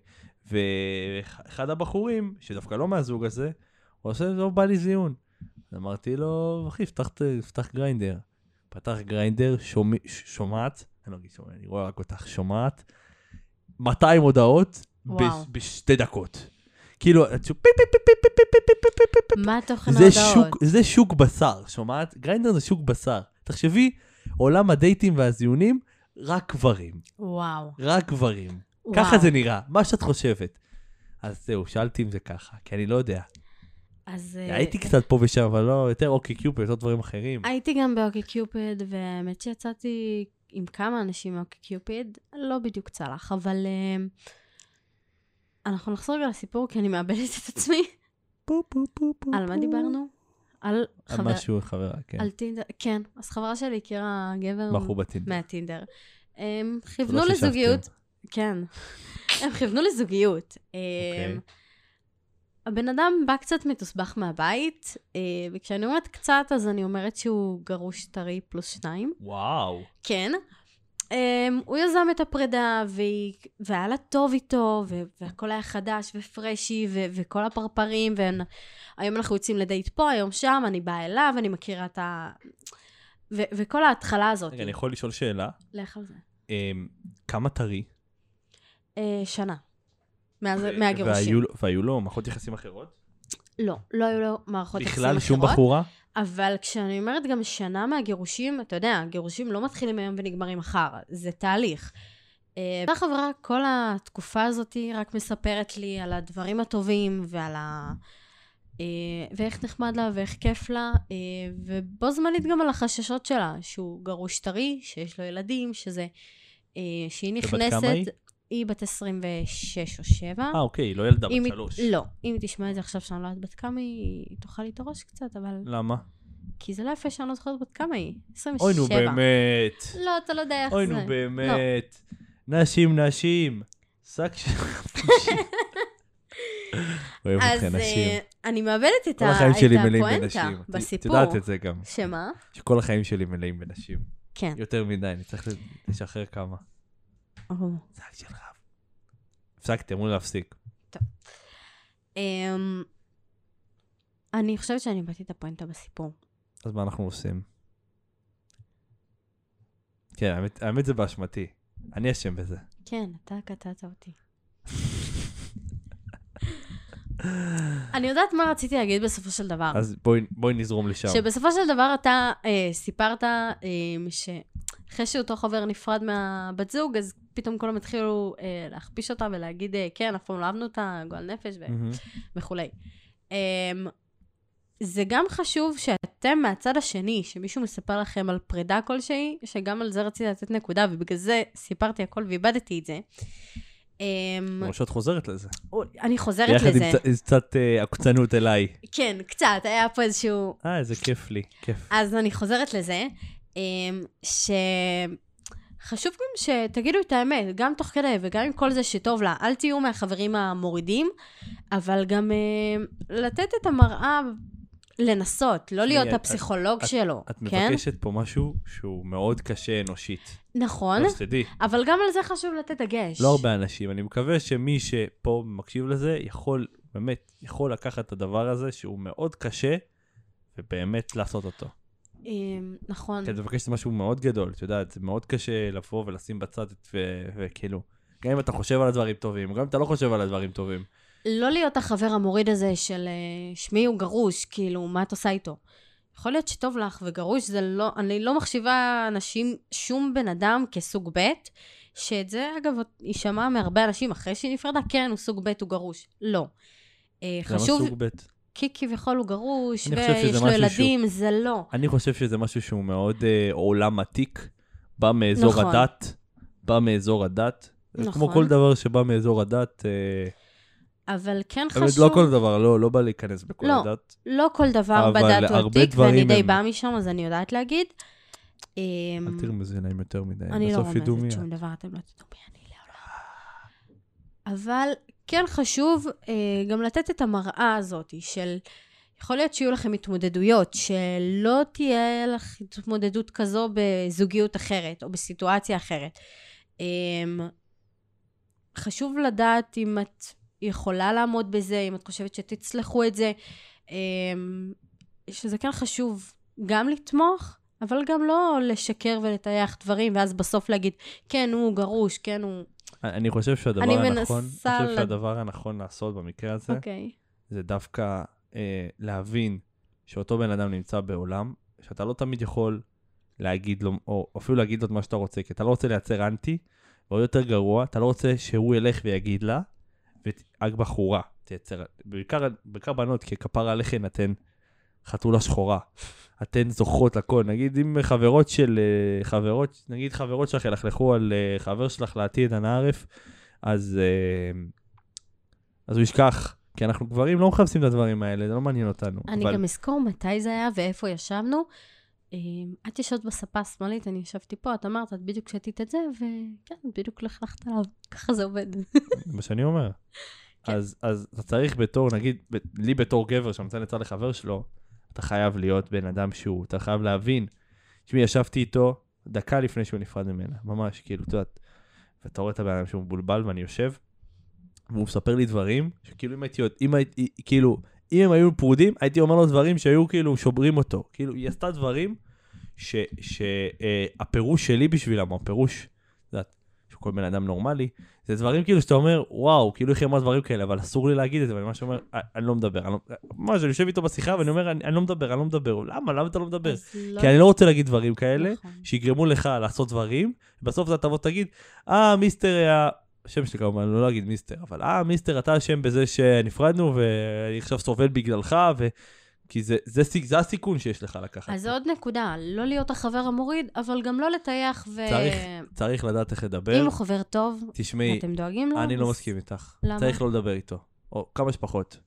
ואחד הבחורים, שדווקא לא מהזוג הזה, הוא עושה, לא בא לי זיון. אמרתי לו, אחי, פתח, Grindr. פתח Grindr, שומע, שומעת, אני לא אגיד שומע, אני רואה רק אותך, שומעת, 200 הודעות וואו. בשתי דקות. כאילו, את שוב, פי פי פי פי פי פי פי פי פי פי פי מה תוכן ההודעות? זה שוק בשר, שומעת? גריינדר זה שוק בשר. תחשבי, עולם הדייטים והזיונים, רק גברים. וואו. רק גברים. ככה זה נראה, מה שאת חושבת. אז זהו, שאלתי אם זה ככה, כי אני לא יודע. אז... אה, הייתי קצת פה ושם, אבל לא, יותר אוקי קיופד, יותר דברים אחרים. הייתי גם באוקי קיופיד, והאמת שיצאתי עם כמה אנשים מאוקי קיופיד, לא בדיוק צלח, אבל אה, אנחנו נחזור רגע לסיפור, כי אני מאבדת את עצמי. פו, פו, פו, פו, על מה. דיברנו? על על חבר... משהו, חברה, כן. על טינדר, כן. אז חברה שלי הכירה גבר בחור בטינדר. מהטינדר. הם כיוונו תודה ששבתם. לזוגיות, כן. הם כיוונו לזוגיות. אוקיי. הבן אדם בא קצת מתוסבך מהבית, אה, וכשאני אומרת קצת, אז אני אומרת שהוא גרוש טרי פלוס שניים. וואו. כן. Um, הוא יזם את הפרידה, והיה לה טוב איתו, והכל היה חדש ופרשי, וכל הפרפרים, והיום אנחנו יוצאים לדייט פה, היום שם, אני באה אליו, אני מכירה את ה... וכל ההתחלה הזאת. רגע, אני יכול לשאול שאלה? לך על זה. אמ, כמה טרי? שנה. מהגירושים. והיו והיו לו מערכות יחסים אחרות? לא, לא היו לו מערכות יחסים אחרות. בכלל שום בחורה? אבל כשאני אומרת גם שנה מהגירושים, אתה יודע, גירושים לא מתחילים היום ונגמרים מחר, זה תהליך. אה, אותה חברה, כל התקופה הזאת רק מספרת לי על הדברים הטובים ועל ה... אה, ואיך נחמד לה ואיך כיף לה, אה, ובו זמנית גם על החששות שלה, שהוא גרוש טרי, שיש לו ילדים, שזה... שהיא ובת נכנסת... כמה היא? היא בת 26 או 7. אה, אוקיי, היא לא ילדה בת היא- שלוש. לא, אם היא תשמע את זה עכשיו שאני לא יודעת בת כמה היא, היא תאכל לי את הראש קצת, אבל... למה? כי זה לא יפה שאני לא זוכרת בת כמה היא. 27. אוי, נו, באמת. לא, אתה לא יודע איך אוי, זה. נו, באמת. נשים, נשים. שק של... <laughs> אוהב אז אתכם, נשים. אה, אני מאבדת את הפואנטה בנשים. את- בסיפור. יודעת את זה גם. שמה? שכל החיים שלי מלאים בנשים. כן. יותר מדי, אני צריך לשחרר כמה. זה אקט של רב. הפסקתי, אמרו לי להפסיק. אמ, אני חושבת שאני איבדתי את הפואנטה בסיפור. אז מה אנחנו עושים? כן, האמת, האמת זה באשמתי. אני אשם בזה. כן, אתה קטעת אותי. אני יודעת מה רציתי להגיד בסופו של דבר. אז בואי, בואי נזרום לשם. שבסופו של דבר אתה אה, סיפרת אה, שאחרי שאותו חבר נפרד מהבת זוג, אז פתאום כולם התחילו אה, להכפיש אותה ולהגיד, אה, כן, אף פעם לא אהבנו אותה, גועל נפש ו- מהמם. וכולי. אה, זה גם חשוב שאתם מהצד השני, שמישהו מספר לכם על פרידה כלשהי, שגם על זה רציתי לתת נקודה, ובגלל זה סיפרתי הכל ואיבדתי את זה. אה, כמו שאת חוזרת לזה. אני חוזרת לזה. קצת- עם קצת אה, עקצנות אליי. כן, קצת, היה פה איזשהו אה, איזה כיף לי, כיף. אז אני חוזרת לזה, אמ, שחשוב גם שתגידו את האמת, גם תוך כדי וגם עם כל זה שטוב לה, אל תהיו מהחברים המורידים, אבל גם אמ, לתת את המראה, לנסות, לא להיות את- הפסיכולוג את- שלו, את כן? מבקשת פה משהו שהוא מאוד קשה אנושית. נכון, לא שתדעי. אבל גם על זה חשוב לתת דגש. לא הרבה אנשים. אני מקווה שמי שפה מקשיב לזה יכול, באמת, יכול לקחת את הדבר הזה שהוא מאוד קשה, ובאמת לעשות אותו. אמ, נכון. כי את מבקשת משהו מאוד גדול, את יודעת, זה מאוד קשה לבוא ולשים בצד את- וכאילו, גם אם אתה חושב על הדברים טובים, גם אם אתה לא חושב על הדברים טובים. לא להיות החבר המוריד הזה של אה, שמי הוא גרוש, כאילו, מה את עושה איתו? יכול להיות שטוב לך, וגרוש זה לא, אני לא מחשיבה אנשים, שום בן אדם כסוג ב', שאת זה, אגב, יישמע מהרבה אנשים אחרי שהיא נפרדה, כן, הוא סוג ב', הוא גרוש. לא. אה, חשוב, לא סוג ב'. כי כביכול הוא גרוש, ויש לו ילדים, זה לא. אני חושב שזה משהו שהוא מאוד אה, עולם עתיק, בא מאזור נכון. הדת, בא מאזור הדת. זה כמו נכון. כל דבר שבא מאזור הדת, אה, אבל כן באמת, חשוב, לא כל דבר, לא, לא בא להיכנס בכל לא. הדת. לא כל דבר אבל בדת הוא עתיק, ואני די הם- באה משם, אז אני יודעת להגיד. אמ, אל תרמזי להם יותר מדי, אני לא רומזת שום. דבר, אתם לא תדעו מי אני לעולם. אבל כן חשוב אה, גם לתת את המראה הזאת של... יכול להיות שיהיו לכם התמודדויות, שלא תהיה לך התמודדות כזו בזוגיות אחרת או בסיטואציה אחרת. אה, חשוב לדעת אם את יכולה לעמוד בזה, אם את חושבת שתצלחו את זה, אה, שזה כן חשוב גם לתמוך, אבל גם לא לשקר ולטייח דברים, ואז בסוף להגיד, כן, הוא גרוש, כן, הוא... אני חושב שהדבר אני הנכון, מנסה אני חושב שהדבר הנכון לעשות במקרה הזה, אוקיי. זה דווקא אה, להבין שאותו בן אדם נמצא בעולם, שאתה לא תמיד יכול להגיד לו, או אפילו להגיד לו את מה שאתה רוצה, כי אתה לא רוצה לייצר אנטי, ועוד יותר גרוע, אתה לא רוצה שהוא ילך ויגיד לה, ורק בחורה תייצר, בעיקר, בעיקר בנות, כי כפרה עליכן אתן חתולה שחורה. אתן זוכרות לכל. נגיד אם חברות של, אה, חברות, נגיד חברות שלך ילכלכו על אה, חבר שלך לעתיד הנערף, אז, אה, אז הוא ישכח. כי אנחנו גברים לא מחפשים את הדברים האלה, זה לא מעניין אותנו. אני אבל גם אזכור מתי זה היה ואיפה ישבנו. את ישבת בספה השמאלית, אני ישבתי פה, את אמרת, את בדיוק שתית את זה, וכן, בדיוק לכלכת עליו. ככה זה עובד. מה שאני אומר. כן. אז, אז אתה צריך בתור, נגיד, לי בתור גבר שנותן עצה לחבר שלו, אתה חייב להיות בן אדם שהוא, אתה חייב להבין. תשמעי, ישבתי איתו דקה לפני שהוא נפרד ממנה, ממש, כאילו, את יודעת, ואתה רואה את הבן אדם שהוא מבולבל ואני יושב, והוא מספר לי דברים, שכאילו אם הייתי, יודע- אם הייתי, כאילו, אם הם היו פרודים, הייתי אומר לו דברים שהיו כאילו שוברים אותו. כאילו, היא עשתה דברים שהפירוש שלי בשבילם, הפירוש, כל בן אדם נורמלי, זה דברים כאילו שאתה אומר, וואו, כאילו איך היא אמרה דברים כאלה, אבל אסור לי להגיד את זה, ואני ממש אומר, "אה, אני לא מדבר, אני לא... ממש, אני יושב איתו בשיחה ואני אומר, אני, אני לא מדבר, אני לא מדבר. למה? למה אתה לא מדבר? לא- כי אני לא רוצה להגיד דברים כאלה, נכון. שיגרמו לך לעשות דברים, ובסוף אתה תבוא ותגיד, אה, מיסטר היה... השם שלי כמובן, לא להגיד מיסטר, אבל אה, מיסטר, אתה אשם בזה שנפרדנו, ואני עכשיו סובל בגללך, ו... כי זה, זה, סיכ- זה הסיכון שיש לך לקחת. אז זה עוד נקודה, לא להיות החבר המוריד, אבל גם לא לטייח ו... צריך, צריך לדעת איך לדבר. אם הוא חבר טוב, תשמעי, ואתם דואגים לו, אני לא מסכים איתך. למה? צריך לא לדבר איתו. או כמה שפחות.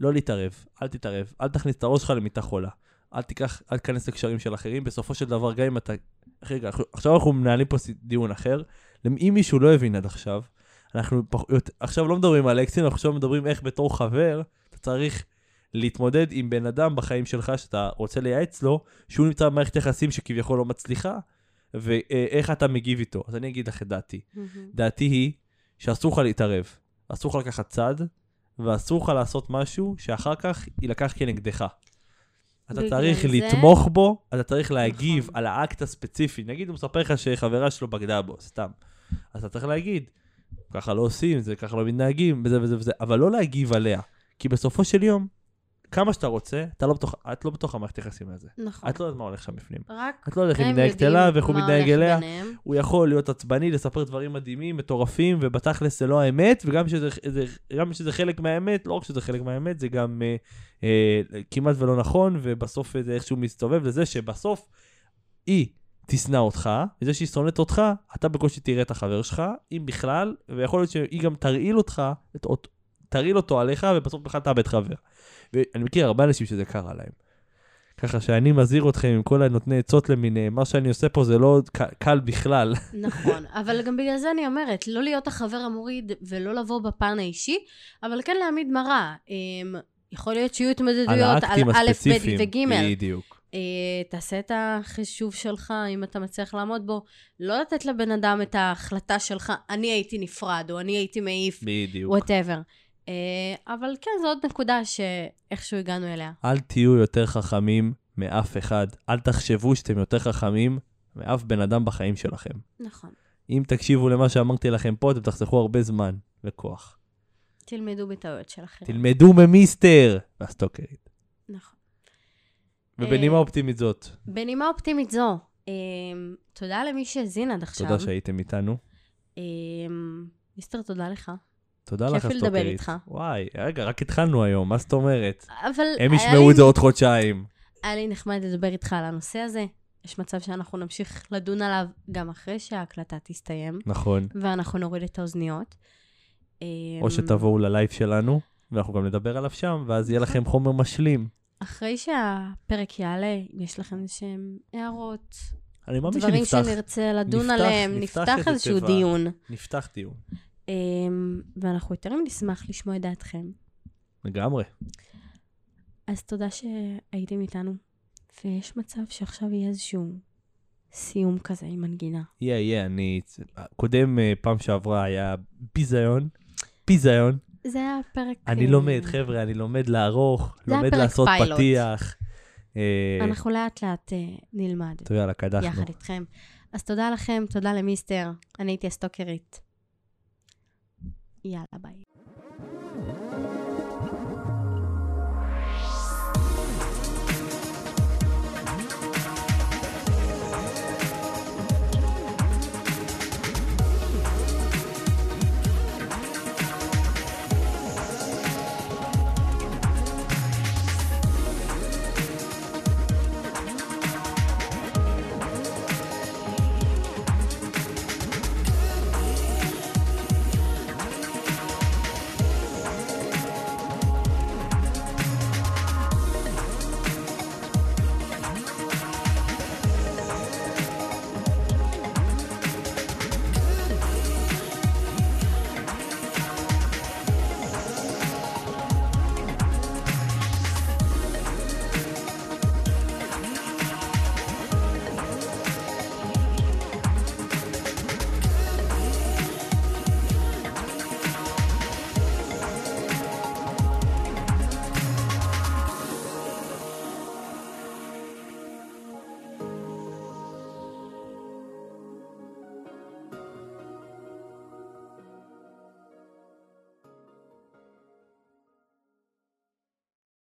לא להתערב, אל תתערב, אל תכניס את הראש שלך למיטה חולה. אל תיקח, אל תיכנס לקשרים של אחרים. בסופו של דבר, גם אם אתה... רגע, עכשיו אנחנו מנהלים פה דיון אחר. אם מישהו לא הבין עד עכשיו, אנחנו פח... עכשיו לא מדברים על אקסים, אנחנו עכשיו מדברים איך בתור חבר, אתה צריך להתמודד עם בן אדם בחיים שלך שאתה רוצה לייעץ לו, שהוא נמצא במערכת יחסים שכביכול לא מצליחה, ואיך אתה מגיב איתו. אז אני אגיד לך את דעתי. מהמם. דעתי היא שאסור לך להתערב, אסור לך לקחת צד, ואסור לך לעשות משהו שאחר כך יילקח כנגדך. אתה צריך זה- לתמוך בו, אתה צריך להגיב נכון. על האקט הספציפי. נגיד הוא מספר לך שחברה שלו בגדה בו, סתם. אז אתה צריך להגיד, ככה לא עושים, זה ככה לא מתנהגים, וזה וזה וזה, אבל לא להגיב עליה. כי בסופו של יום, כמה שאתה רוצה, אתה לא בתוך, את לא בתוך המערכת יחסים הזה. נכון. את לא יודעת מה הולך שם בפנים. רק את לא יודעת איך היא מתנהגת אליו, ואיך הוא מתנהג אליה. ביניהם. הוא יכול להיות עצבני, לספר דברים מדהימים, מטורפים, ובתכלס זה לא האמת, וגם שזה, זה, גם שזה חלק מהאמת, לא רק שזה חלק מהאמת, זה גם אה, אה, כמעט ולא נכון, ובסוף זה איכשהו מסתובב לזה שבסוף היא תשנא אותך, וזה שהיא שונאת אותך, אתה בקושי תראה את החבר שלך, אם בכלל, ויכול להיות שהיא גם תרעיל אותך, את, תרעיל אותו עליך, ובסוף בכלל תאבד חבר. ואני מכיר הרבה אנשים שזה קרה להם. ככה שאני מזהיר אתכם עם כל הנותני עצות למיניהם, מה שאני עושה פה זה לא קל בכלל. נכון, <laughs> אבל גם בגלל זה אני אומרת, לא להיות החבר המוריד ולא לבוא בפן האישי, אבל כן להעמיד מראה. אמ, יכול להיות שיהיו התמודדויות על א', ב'. וג'. בדיוק. אה, תעשה את החישוב שלך, אם אתה מצליח לעמוד בו. לא לתת לבן אדם את ההחלטה שלך, אני הייתי נפרד, או אני הייתי מעיף, בדיוק. Whatever. אבל כן, זו עוד נקודה שאיכשהו הגענו אליה. אל תהיו יותר חכמים מאף אחד. אל תחשבו שאתם יותר חכמים מאף בן אדם בחיים שלכם. נכון. אם תקשיבו למה שאמרתי לכם פה, אתם תחסכו הרבה זמן וכוח. תלמדו בטעויות של אחרים. תלמדו ממיסטר והסטוקרית. נכון. ובנימה אה, אופטימית זאת, בנימה אופטימית זו, אמ, תודה למי שהאזין עד עכשיו. תודה שהייתם איתנו. מיסטר, תודה לך. תודה כיף לך, לי לדבר הסטוקרית. איתך. וואי, רגע, רק התחלנו היום, מה זאת אומרת? אבל הם ישמעו את זה עוד חודשיים. היה לי נחמד לדבר איתך על הנושא הזה. יש מצב שאנחנו נמשיך לדון עליו גם אחרי שההקלטה תסתיים, נכון. ואנחנו נוריד את האוזניות. אמ, או שתבואו ללייב שלנו, ואנחנו גם נדבר עליו שם, ואז יהיה לכם חומר משלים. אחרי שהפרק יעלה, אם יש לכם איזשהם הערות, אני מאמין דברים שנפתח, שנרצה לדון נפתח- עליהם, נפתח נפתח איזשהו תיבה. דיון. נפתח דיון. אמ, ואנחנו יותר נשמח לשמוע את דעתכם. לגמרי. אז תודה שהייתם איתנו, ויש מצב שעכשיו יהיה איזשהו סיום כזה עם מנגינה. יהיה, יהיה, אני... קודם, אה, פעם שעברה היה ביזיון. ביזיון. זה היה פרק... אני אה, לומד, חבר'ה, אני לומד לערוך, לומד לעשות פיילוט. פתיח. אה, אנחנו לאט לאט נלמד יאללה, קדחנו. יחד איתכם. אז תודה לכם, תודה למיסטר, אני הייתי הסטוקרית. יאללה, ביי.